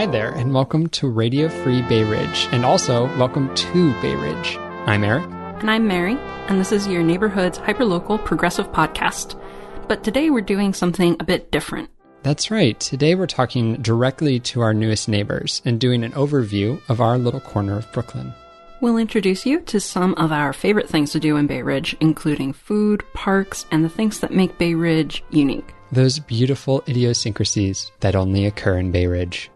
Hi there, and welcome to Radio Free Bay Ridge, and also welcome to Bay Ridge. I'm Eric. And I'm Mary, and this is your neighborhood's hyperlocal progressive podcast. But today we're doing something a bit different. That's right. Today we're talking directly to our newest neighbors and doing an overview of our little corner of Brooklyn. We'll introduce you to some of our favorite things to do in Bay Ridge, including food, parks, and the things that make Bay Ridge unique. Those beautiful idiosyncrasies that only occur in Bay Ridge.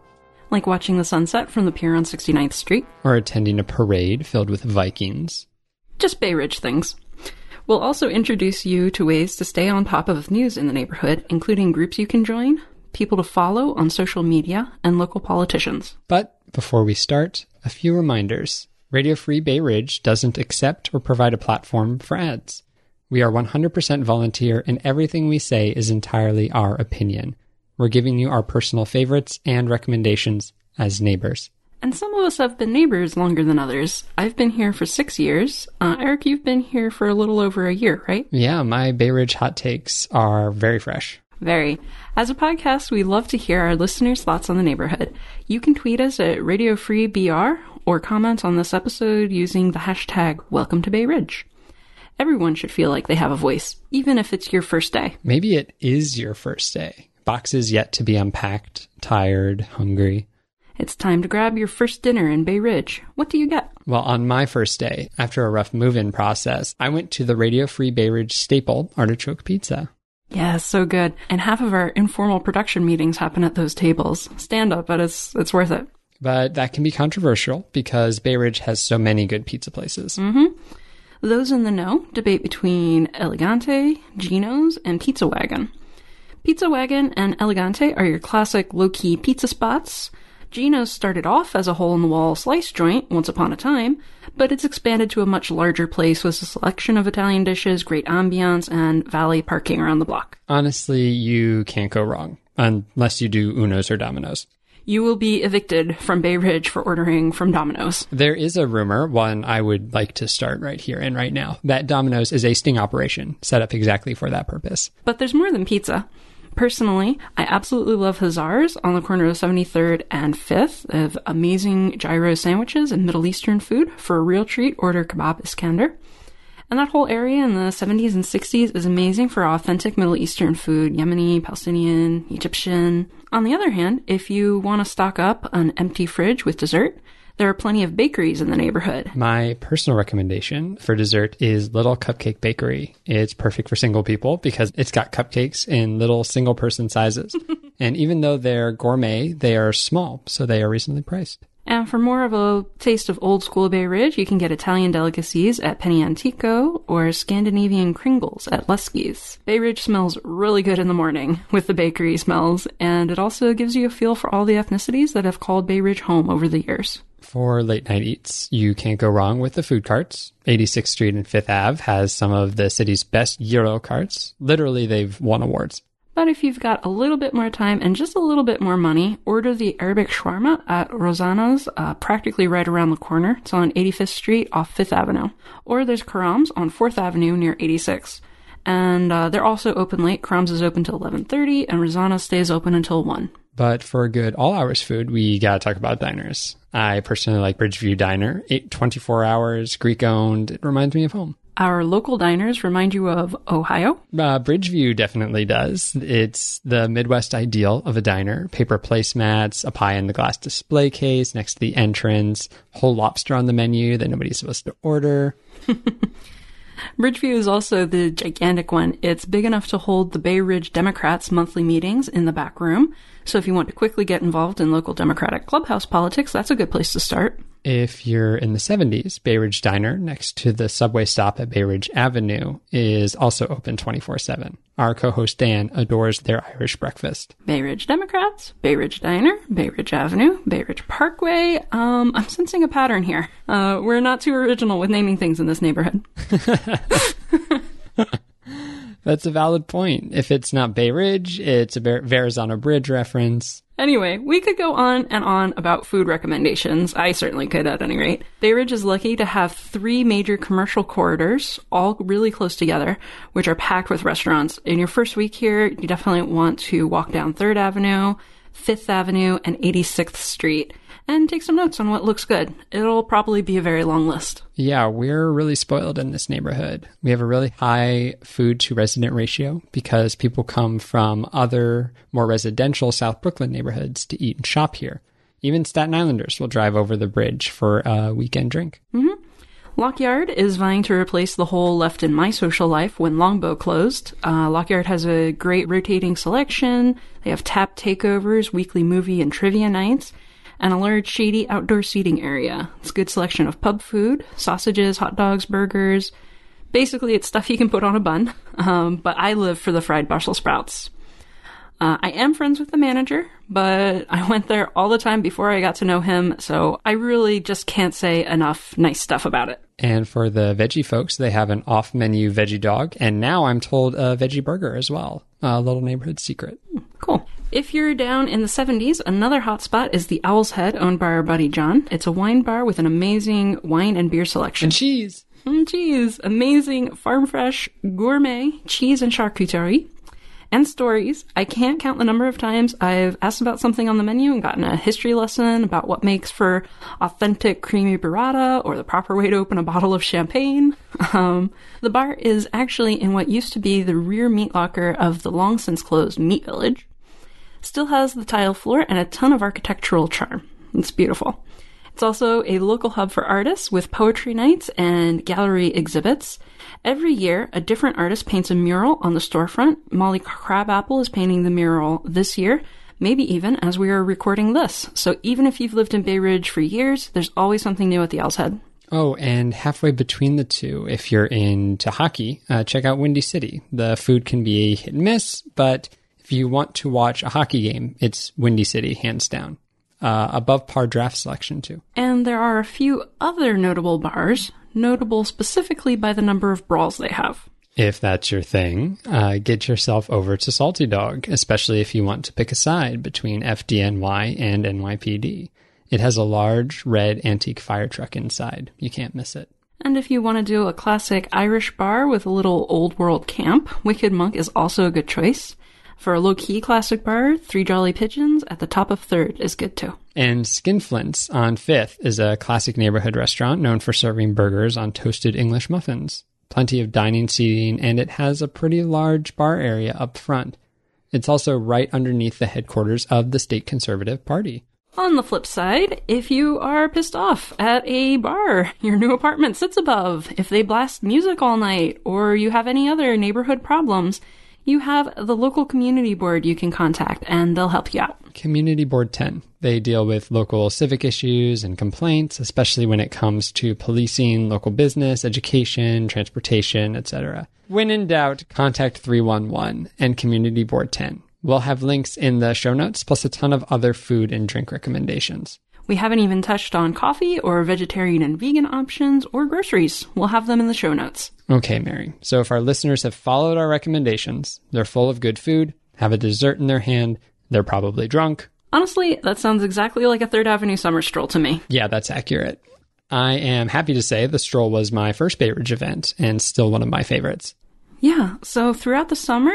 Like watching the sunset from the pier on 69th Street, Or attending a parade filled with Vikings. just Bay Ridge things. We'll also introduce you to ways to stay on top of news in the neighborhood, including groups you can join, people to follow on social media, and local politicians. But before we start, a few reminders. Radio Free Bay Ridge doesn't accept or provide a platform for ads. We are 100% volunteer, and everything we say is entirely our opinion. We're giving you our personal favorites and recommendations as neighbors. And some of us have been neighbors longer than others. I've been here for six years. Uh, Eric, you've been here for a little over a year, right? Yeah, my Bay Ridge hot takes are very fresh. Very. As a podcast, we love to hear our listeners' thoughts on the neighborhood. You can tweet us at Radio Free BR or comment on this episode using the hashtag Welcome to Bay Ridge. Everyone should feel like they have a voice, even if it's your first day. Maybe it is your first day. Boxes yet to be unpacked, tired, hungry. It's time to grab your first dinner in Bay Ridge. What do you get? Well, on my first day, after a rough move in process, I went to the Radio Free Bay Ridge staple, artichoke pizza. Yeah, so good. And half of our informal production meetings happen at those tables. Stand up, but it's it's worth it. But that can be controversial because Bay Ridge has so many good pizza places. Mm-hmm. Those in the know debate between Elegante, Gino's, and Pizza Wagon. Pizza Wagon and Elegante are your classic low key pizza spots. Gino's started off as a hole in the wall slice joint once upon a time, but it's expanded to a much larger place with a selection of Italian dishes, great ambiance, and valley parking around the block. Honestly, you can't go wrong unless you do Uno's or Domino's. You will be evicted from Bay Ridge for ordering from Domino's. There is a rumor, one I would like to start right here and right now, that Domino's is a sting operation set up exactly for that purpose. But there's more than pizza. Personally, I absolutely love Hazar's on the corner of 73rd and 5th. They have amazing gyro sandwiches and Middle Eastern food. For a real treat, order kebab Iskander. And that whole area in the 70s and 60s is amazing for authentic Middle Eastern food Yemeni, Palestinian, Egyptian. On the other hand, if you want to stock up an empty fridge with dessert, there are plenty of bakeries in the neighborhood. My personal recommendation for dessert is Little Cupcake Bakery. It's perfect for single people because it's got cupcakes in little single person sizes. and even though they're gourmet, they are small, so they are reasonably priced. And for more of a taste of old school Bay Ridge, you can get Italian delicacies at Paneantico or Scandinavian Kringles at Leske's. Bay Ridge smells really good in the morning with the bakery smells, and it also gives you a feel for all the ethnicities that have called Bay Ridge home over the years. For late night eats, you can't go wrong with the food carts. 86th Street and 5th Ave has some of the city's best gyro carts. Literally, they've won awards. But if you've got a little bit more time and just a little bit more money, order the Arabic shawarma at Rosanna's, uh, practically right around the corner. It's on 85th Street off 5th Avenue. Or there's Karam's on 4th Avenue near 86th. And uh, they're also open late. Karam's is open till 11.30 and Rosanna stays open until 1. But for good all hours food, we gotta talk about diners. I personally like Bridgeview Diner. Eight, 24 hours, Greek owned. It reminds me of home. Our local diners remind you of Ohio. Uh, Bridgeview definitely does. It's the Midwest ideal of a diner. Paper placemats, a pie in the glass display case next to the entrance, whole lobster on the menu that nobody's supposed to order. Bridgeview is also the gigantic one. It's big enough to hold the Bay Ridge Democrats' monthly meetings in the back room. So if you want to quickly get involved in local Democratic clubhouse politics, that's a good place to start. If you're in the 70s, Bay Ridge Diner next to the subway stop at Bay Ridge Avenue is also open 24 7. Our co host Dan adores their Irish breakfast. Bay Ridge Democrats, Bay Ridge Diner, Bay Ridge Avenue, Bay Ridge Parkway. Um, I'm sensing a pattern here. Uh, we're not too original with naming things in this neighborhood. That's a valid point. If it's not Bay Ridge, it's a Ver- Verrazano Bridge reference. Anyway, we could go on and on about food recommendations. I certainly could at any rate. Bay Ridge is lucky to have three major commercial corridors, all really close together, which are packed with restaurants. In your first week here, you definitely want to walk down 3rd Avenue, Fifth Avenue, and 86th Street, and take some notes on what looks good. It'll probably be a very long list. Yeah, we're really spoiled in this neighborhood. We have a really high food to resident ratio because people come from other more residential South Brooklyn neighborhoods to eat and shop here. Even Staten Islanders will drive over the bridge for a weekend drink. Mm-hmm. Lockyard is vying to replace the hole left in my social life when Longbow closed. Uh, Lockyard has a great rotating selection. They have tap takeovers, weekly movie and trivia nights, and a large shady outdoor seating area. It's a good selection of pub food, sausages, hot dogs, burgers. Basically, it's stuff you can put on a bun. Um, but I live for the fried Brussels sprouts. Uh, I am friends with the manager, but I went there all the time before I got to know him, so I really just can't say enough nice stuff about it. And for the veggie folks, they have an off menu veggie dog, and now I'm told a veggie burger as well. A little neighborhood secret. Cool. If you're down in the 70s, another hot spot is the Owl's Head, owned by our buddy John. It's a wine bar with an amazing wine and beer selection. And cheese. Mm, cheese. Amazing farm fresh gourmet cheese and charcuterie and stories. I can't count the number of times I've asked about something on the menu and gotten a history lesson about what makes for authentic creamy burrata or the proper way to open a bottle of champagne. Um, the bar is actually in what used to be the rear meat locker of the long since closed Meat Village. Still has the tile floor and a ton of architectural charm. It's beautiful. It's also a local hub for artists with poetry nights and gallery exhibits. Every year, a different artist paints a mural on the storefront. Molly Crabapple is painting the mural this year, maybe even as we are recording this. So even if you've lived in Bay Ridge for years, there's always something new at the Owl's Head. Oh, and halfway between the two, if you're into hockey, uh, check out Windy City. The food can be a hit and miss, but if you want to watch a hockey game, it's Windy City, hands down uh, above par draft selection too. And there are a few other notable bars, notable specifically by the number of brawls they have. If that's your thing, uh, get yourself over to Salty Dog, especially if you want to pick a side between FDNY and NYPD. It has a large red antique fire truck inside. You can't miss it. And if you want to do a classic Irish bar with a little old world camp, Wicked Monk is also a good choice. For a low key classic bar, Three Jolly Pigeons at the top of third is good too. And Skinflints on Fifth is a classic neighborhood restaurant known for serving burgers on toasted English muffins. Plenty of dining seating, and it has a pretty large bar area up front. It's also right underneath the headquarters of the State Conservative Party. On the flip side, if you are pissed off at a bar your new apartment sits above, if they blast music all night, or you have any other neighborhood problems, you have the local community board you can contact and they'll help you out. Community Board 10. They deal with local civic issues and complaints, especially when it comes to policing, local business, education, transportation, etc. When in doubt, contact 311 and Community Board 10. We'll have links in the show notes, plus a ton of other food and drink recommendations. We haven't even touched on coffee or vegetarian and vegan options or groceries. We'll have them in the show notes. Okay, Mary. So if our listeners have followed our recommendations, they're full of good food, have a dessert in their hand, they're probably drunk. Honestly, that sounds exactly like a Third Avenue summer stroll to me. Yeah, that's accurate. I am happy to say the stroll was my first Bay Ridge event and still one of my favorites. Yeah, so throughout the summer,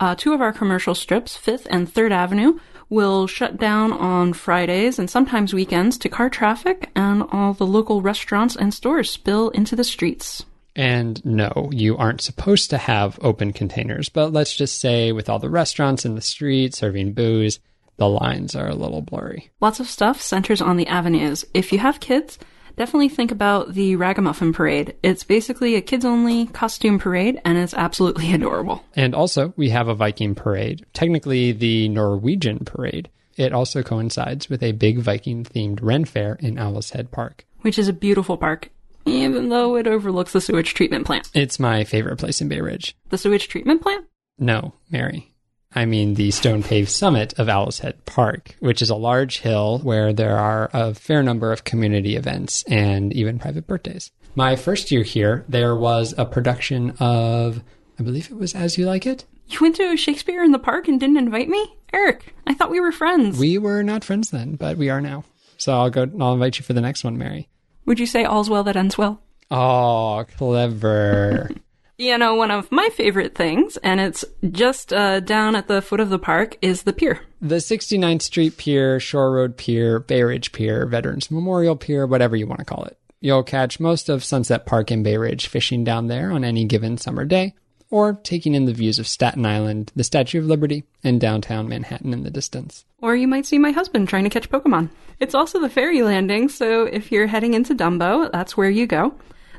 uh, two of our commercial strips, Fifth and Third Avenue, will shut down on Fridays and sometimes weekends to car traffic, and all the local restaurants and stores spill into the streets. And no, you aren't supposed to have open containers, but let's just say with all the restaurants in the street serving booze, the lines are a little blurry. Lots of stuff centers on the avenues. If you have kids, definitely think about the Ragamuffin Parade. It's basically a kids only costume parade and it's absolutely adorable. And also, we have a Viking parade, technically the Norwegian parade. It also coincides with a big Viking themed Ren Fair in Owl's Head Park, which is a beautiful park even though it overlooks the sewage treatment plant. It's my favorite place in Bay Ridge. The sewage treatment plant? No, Mary. I mean the stone paved summit of Owl's Head Park, which is a large hill where there are a fair number of community events and even private birthdays. My first year here, there was a production of, I believe it was As You Like It. You went to Shakespeare in the park and didn't invite me? Eric, I thought we were friends. We were not friends then, but we are now. So I'll go, I'll invite you for the next one, Mary. Would you say all's well that ends well? Oh, clever. You know, one of my favorite things, and it's just uh, down at the foot of the park, is the pier. The 69th Street Pier, Shore Road Pier, Bay Ridge Pier, Veterans Memorial Pier, whatever you want to call it. You'll catch most of Sunset Park and Bay Ridge fishing down there on any given summer day, or taking in the views of Staten Island, the Statue of Liberty, and downtown Manhattan in the distance. Or you might see my husband trying to catch Pokemon. It's also the ferry landing, so if you're heading into Dumbo, that's where you go.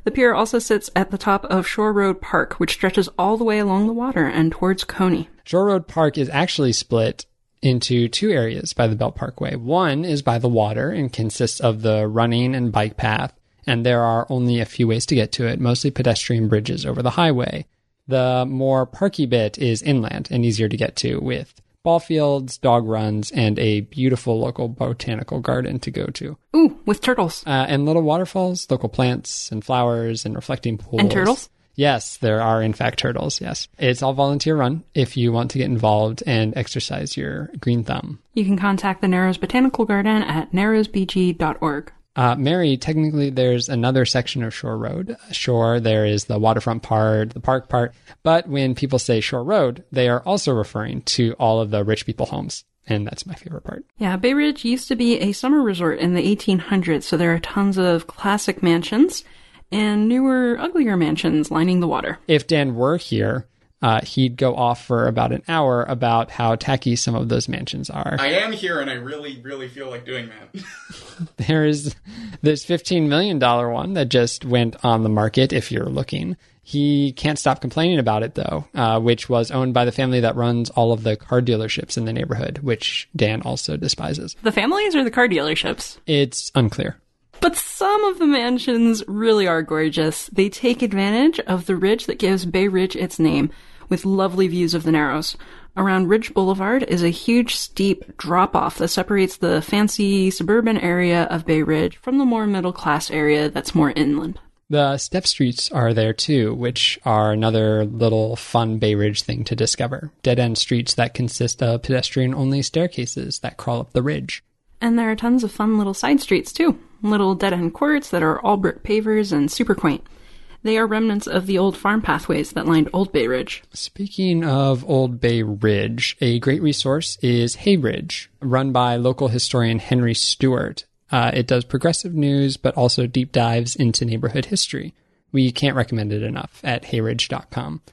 The pier also sits at the top of Shore Road Park, which stretches all the way along the water and towards Coney. Shore Road Park is actually split into two areas by the Belt Parkway. One is by the water and consists of the running and bike path, and there are only a few ways to get to it, mostly pedestrian bridges over the highway. The more parky bit is inland and easier to get to with ball fields, dog runs, and a beautiful local botanical garden to go to. Ooh, with turtles. Uh, and little waterfalls, local plants and flowers and reflecting pools. And turtles? Yes, there are in fact turtles. Yes. It's all volunteer run if you want to get involved and exercise your green thumb. You can contact the Narrows Botanical Garden at narrowsbg.org. Uh, Mary, technically, there's another section of Shore Road. Shore, there is the waterfront part, the park part. But when people say Shore Road, they are also referring to all of the rich people homes. And that's my favorite part. Yeah, Bay Ridge used to be a summer resort in the 1800s, so there are tons of classic mansions and newer, uglier mansions lining the water. If Dan were here, uh, he'd go off for about an hour about how tacky some of those mansions are. I am here, and I really, really feel like doing that. There's this $15 million one that just went on the market if you're looking. He can't stop complaining about it, though, uh, which was owned by the family that runs all of the car dealerships in the neighborhood, which Dan also despises. The families or the car dealerships? It's unclear. But some of the mansions really are gorgeous. They take advantage of the ridge that gives Bay Ridge its name, with lovely views of the Narrows. Around Ridge Boulevard is a huge steep drop off that separates the fancy suburban area of Bay Ridge from the more middle class area that's more inland. The step streets are there too, which are another little fun Bay Ridge thing to discover. Dead end streets that consist of pedestrian only staircases that crawl up the ridge. And there are tons of fun little side streets too. Little dead end courts that are all brick pavers and super quaint. They are remnants of the old farm pathways that lined Old Bay Ridge. Speaking of Old Bay Ridge, a great resource is Hey Ridge, run by local historian Henry Stewart. Uh, it does progressive news, but also deep dives into neighborhood history. We can't recommend it enough at heyridge.com.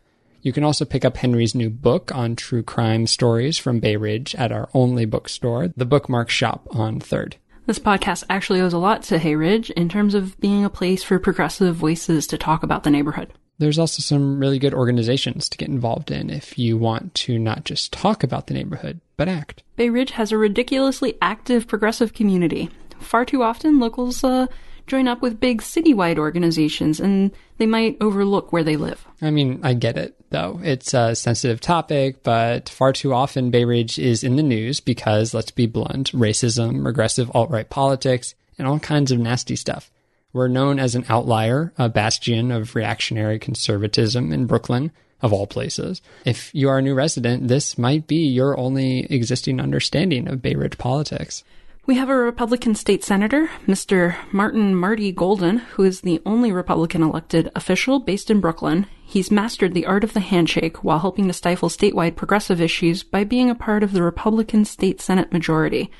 You can also pick up Henry's new book on true crime stories from Bay Ridge at our only bookstore, the Bookmark Shop on 3rd. This podcast actually owes a lot to Hey Ridge in terms of being a place for progressive voices to talk about the neighborhood. There's also some really good organizations to get involved in if you want to not just talk about the neighborhood, but act. Bay Ridge has a ridiculously active progressive community. Far too often, locals uh, join up with big citywide organizations and they might overlook where they live. I mean, I get it, though. It's a sensitive topic, but far too often Bay Ridge is in the news because, let's be blunt, racism, regressive alt right politics, and all kinds of nasty stuff. We're known as an outlier, a bastion of reactionary conservatism in Brooklyn, of all places. If you are a new resident, this might be your only existing understanding of Bay Ridge politics. We have a Republican state senator, Mr. Martin Marty Golden, who is the only Republican elected official based in Brooklyn. He's mastered the art of the handshake while helping to stifle statewide progressive issues by being a part of the Republican state Senate majority,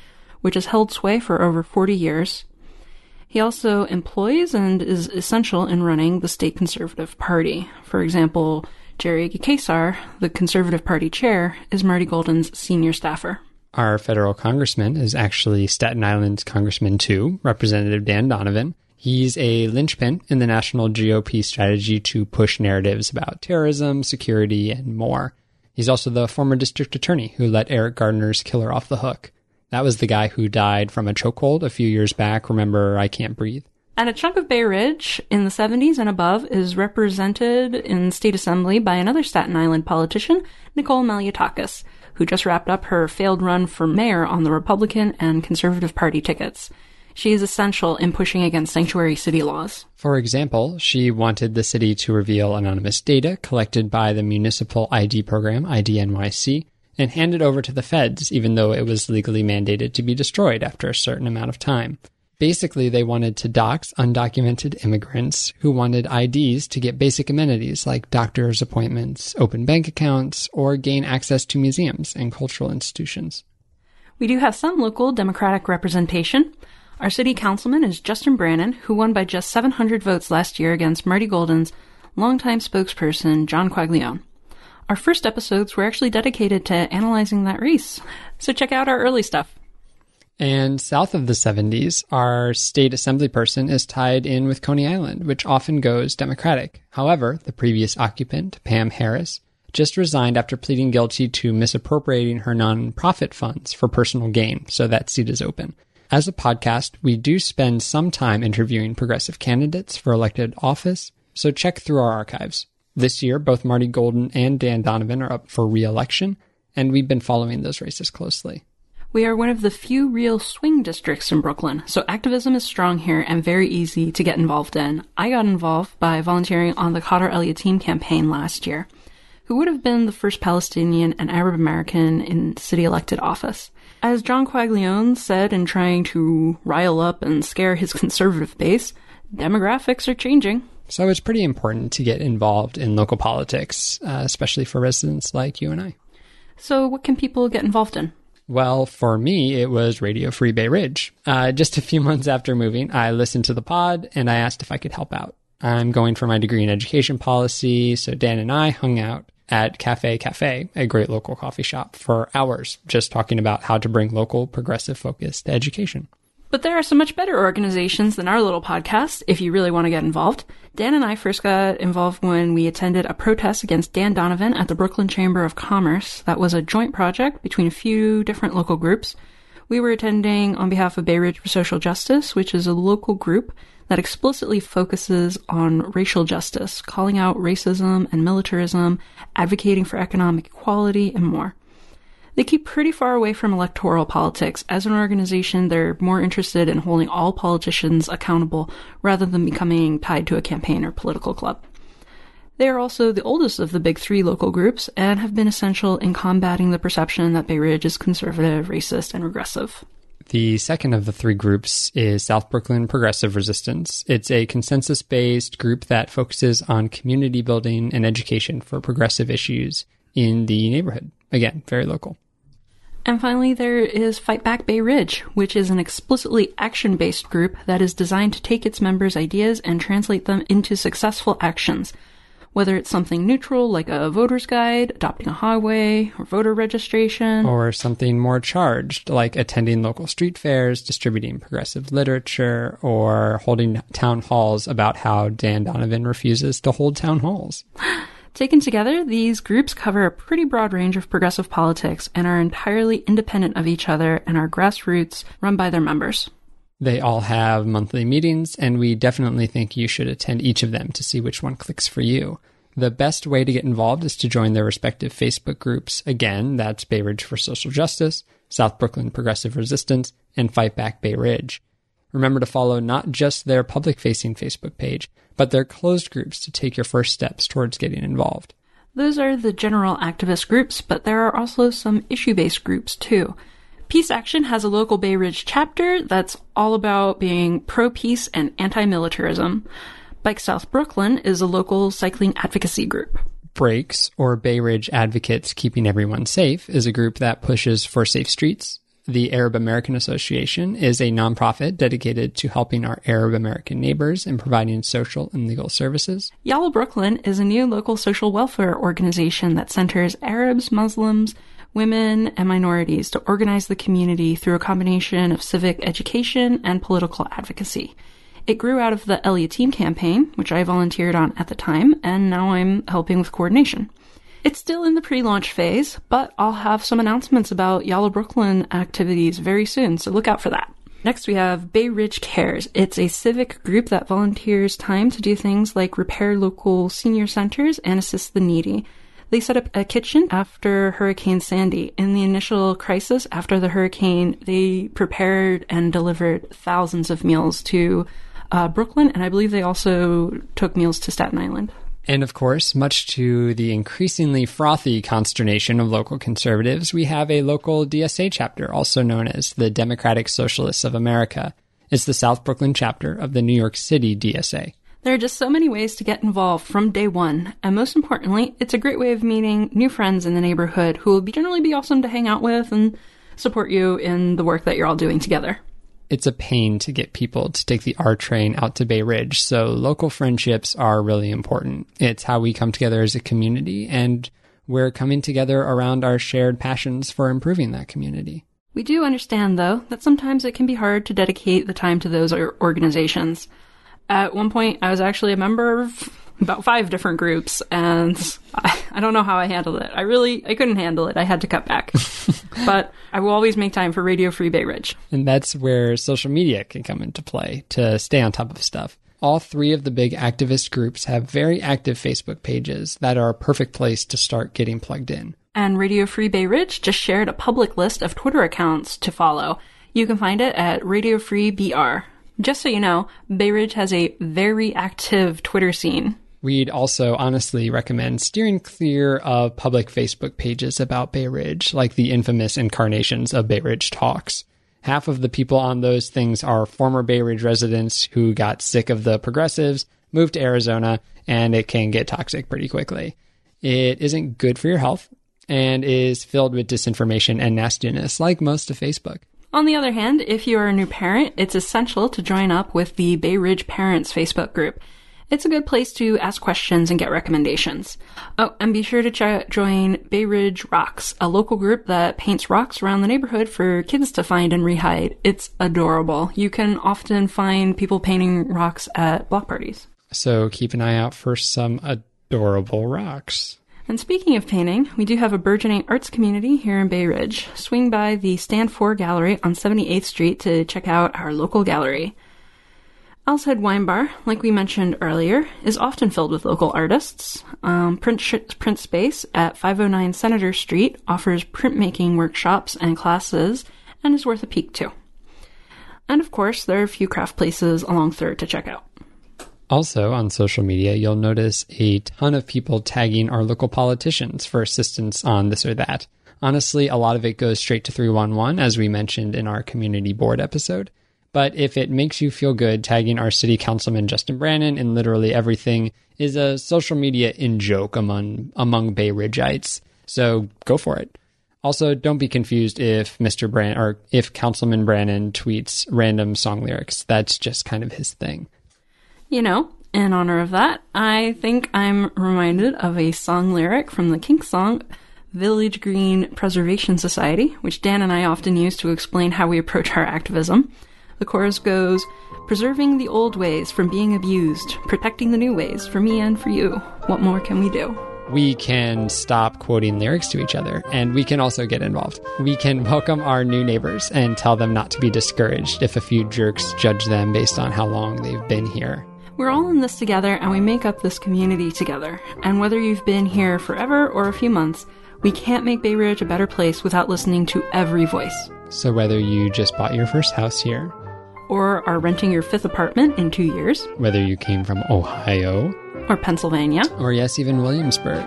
which has held sway for over 40 years. He also employs and is essential in running the state Conservative Party. For example, Jerry Kassar, the Conservative Party chair, is Marty Golden's senior staffer our federal congressman is actually Staten Island Congressman 2, Representative Dan Donovan. He's a linchpin in the national GOP strategy to push narratives about terrorism, security, and more. He's also the former district attorney who let Eric Garner's killer off the hook. That was the guy who died from a chokehold a few years back. Remember, I Can't Breathe? And a chunk of Bay Ridge in the 70s and above is represented in state assembly by another Staten Island politician, Nicole Malliotakis who just wrapped up her failed run for mayor on the Republican and Conservative Party tickets. She is essential in pushing against sanctuary city laws. For example, she wanted the city to reveal anonymous data collected by the municipal ID program, IDNYC, and hand it over to the feds, even though it was legally mandated to be destroyed after a certain amount of time. Basically, they wanted to dox undocumented immigrants who wanted IDs to get basic amenities like doctor's appointments, open bank accounts, or gain access to museums and cultural institutions. We do have some local Democratic representation. Our city councilman is Justin Brannan, who won by just 700 votes last year against Marty Golden's longtime spokesperson, John Quaglione. Our first episodes were actually dedicated to analyzing that race, so check out our early stuff. And south of the 70s, our state assembly person is tied in with Coney Island, which often goes Democratic. However, the previous occupant, Pam Harris, just resigned after pleading guilty to misappropriating her nonprofit funds for personal gain, so that seat is open. As a podcast, we do spend some time interviewing progressive candidates for elected office, so check through our archives. This year, both Marty Golden and Dan Donovan are up for re election, and we've been following those races closely. We are one of the few real swing districts in Brooklyn, so activism is strong here and very easy to get involved in. I got involved by volunteering on the Khader El Yateem campaign last year, who would have been the first Palestinian and Arab American in city elected office. As John Quaglione said in trying to rile up and scare his conservative base, demographics are changing. So it's pretty important to get involved in local politics, uh, especially for residents like you and I. So, what can people get involved in? Well, for me, it was Radio Free Bay Ridge. Uh, just a few months after moving, I listened to the pod and I asked if I could help out. I'm going for my degree in education policy, so Dan and I hung out at Cafe Cafe, a great local coffee shop, for hours, just talking about how to bring local progressive focus to education. But there are some much better organizations than our little podcast if you really want to get involved. Dan and I first got involved when we attended a protest against Dan Donovan at the Brooklyn Chamber of Commerce. That was a joint project between a few different local groups. We were attending on behalf of Bay Ridge for Social Justice, which is a local group that explicitly focuses on racial justice, calling out racism and militarism, advocating for economic equality, and more. They keep pretty far away from electoral politics. As an organization, they're more interested in holding all politicians accountable rather than becoming tied to a campaign or political club. They are also the oldest of the big three local groups and have been essential in combating the perception that Bay Ridge is conservative, racist, and regressive. The second of the three groups is South Brooklyn Progressive Resistance. It's a consensus based group that focuses on community building and education for progressive issues in the neighborhood. Again, very local. And finally, there is Fight Back Bay Ridge, which is an explicitly action based group that is designed to take its members' ideas and translate them into successful actions. Whether it's something neutral like a voter's guide, adopting a highway, or voter registration, or something more charged like attending local street fairs, distributing progressive literature, or holding town halls about how Dan Donovan refuses to hold town halls. Taken together, these groups cover a pretty broad range of progressive politics and are entirely independent of each other and are grassroots run by their members. They all have monthly meetings, and we definitely think you should attend each of them to see which one clicks for you. The best way to get involved is to join their respective Facebook groups. Again, that's Bay Ridge for Social Justice, South Brooklyn Progressive Resistance, and Fight Back Bay Ridge. Remember to follow not just their public facing Facebook page, but they're closed groups to take your first steps towards getting involved. Those are the general activist groups, but there are also some issue based groups too. Peace Action has a local Bay Ridge chapter that's all about being pro peace and anti militarism. Bike South Brooklyn is a local cycling advocacy group. Brakes, or Bay Ridge Advocates Keeping Everyone Safe, is a group that pushes for safe streets, the Arab American Association is a nonprofit dedicated to helping our Arab American neighbors and providing social and legal services. Yalla Brooklyn is a new local social welfare organization that centers Arabs, Muslims, women, and minorities to organize the community through a combination of civic education and political advocacy. It grew out of the El Yateem campaign, which I volunteered on at the time, and now I'm helping with coordination. It's still in the pre-launch phase, but I'll have some announcements about Yalla Brooklyn activities very soon, so look out for that. Next, we have Bay Ridge Cares. It's a civic group that volunteers time to do things like repair local senior centers and assist the needy. They set up a kitchen after Hurricane Sandy. In the initial crisis after the hurricane, they prepared and delivered thousands of meals to uh, Brooklyn, and I believe they also took meals to Staten Island. And of course, much to the increasingly frothy consternation of local conservatives, we have a local DSA chapter, also known as the Democratic Socialists of America. It's the South Brooklyn chapter of the New York City DSA. There are just so many ways to get involved from day one, and most importantly, it's a great way of meeting new friends in the neighborhood who will generally be awesome to hang out with and support you in the work that you're all doing together. It's a pain to get people to take the R train out to Bay Ridge, so local friendships are really important. It's how we come together as a community, and we're coming together around our shared passions for improving that community. We do understand, though, that sometimes it can be hard to dedicate the time to those organizations. At one point, I was actually a member of about five different groups, and I, I, don't know how I handled it. I really, I couldn't handle it. I had to cut back. but I will always make time for Radio Free Bay Ridge. And that's where social media can come into play to stay on top of stuff. All three of the big activist groups have very active Facebook pages that are a perfect place to start getting plugged in. And Radio Free Bay Ridge just shared a public list of Twitter accounts to follow. You can find it at Radio Free BR. Just so you know, Bay Ridge has a very active Twitter scene. We'd also honestly recommend steering clear of public Facebook pages about Bay Ridge, like the infamous incarnations of Bay Ridge Talks. Half of the people on those things are former Bay Ridge residents who got sick of the progressives, moved to Arizona, and it can get toxic pretty quickly. It isn't good for your health and is filled with disinformation and nastiness, like most of Facebook. On the other hand, if you are a new parent, it's essential to join up with the Bay Ridge Parents Facebook group. It's a good place to ask questions and get recommendations. Oh, and be sure to ch- join Bay Ridge Rocks, a local group that paints rocks around the neighborhood for kids to find and rehide. It's adorable. You can often find people painting rocks at block parties. So keep an eye out for some adorable rocks. And speaking of painting, we do have a burgeoning arts community here in Bay Ridge. Swing by the Stand 4 Gallery on 78th Street to check out our local gallery. Owl's Head Wine Bar, like we mentioned earlier, is often filled with local artists. Um, print, sh- print Space at 509 Senator Street offers printmaking workshops and classes and is worth a peek too. And of course, there are a few craft places along Third to check out. Also, on social media, you'll notice a ton of people tagging our local politicians for assistance on this or that. Honestly, a lot of it goes straight to 311, as we mentioned in our community board episode. But if it makes you feel good, tagging our city councilman Justin Brannan in literally everything is a social media in joke among among Bay Ridgeites. So go for it. Also, don't be confused if Mr. Brannan or if Councilman Brannan tweets random song lyrics. That's just kind of his thing you know, in honor of that, I think I'm reminded of a song lyric from the Kinks song Village Green Preservation Society, which Dan and I often use to explain how we approach our activism. The chorus goes, Preserving the old ways from being abused, protecting the new ways for me and for you. What more can we do? we can stop quoting lyrics to each other and we can also get involved. We can welcome our new neighbors and tell them not to be discouraged if a few jerks judge them based on how long they've been here. We're all in this together and we make up this community together. And whether you've been here forever or a few months, we can't make Bay Ridge a better place without listening to every voice. So whether you just bought your first house here, or are renting your fifth apartment in two years, whether you came from Ohio, or Pennsylvania, or yes, even Williamsburg,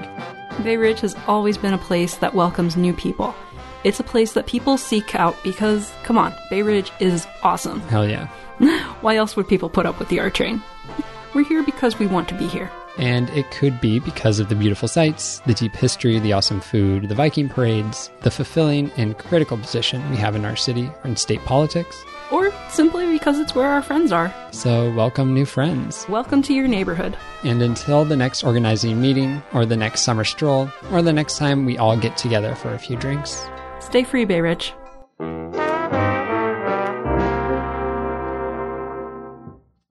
Bay Ridge has always been a place that welcomes new people. It's a place that people seek out because, come on, Bay Ridge is awesome. Hell yeah. Why else would people put up with the R train? We're here because we want to be here. And it could be because of the beautiful sights, the deep history, the awesome food, the Viking parades, the fulfilling and critical position we have in our city or in state politics. Or simply because it's where our friends are. So, welcome new friends. Welcome to your neighborhood. And until the next organizing meeting, or the next summer stroll, or the next time we all get together for a few drinks, stay free, Bay Ridge.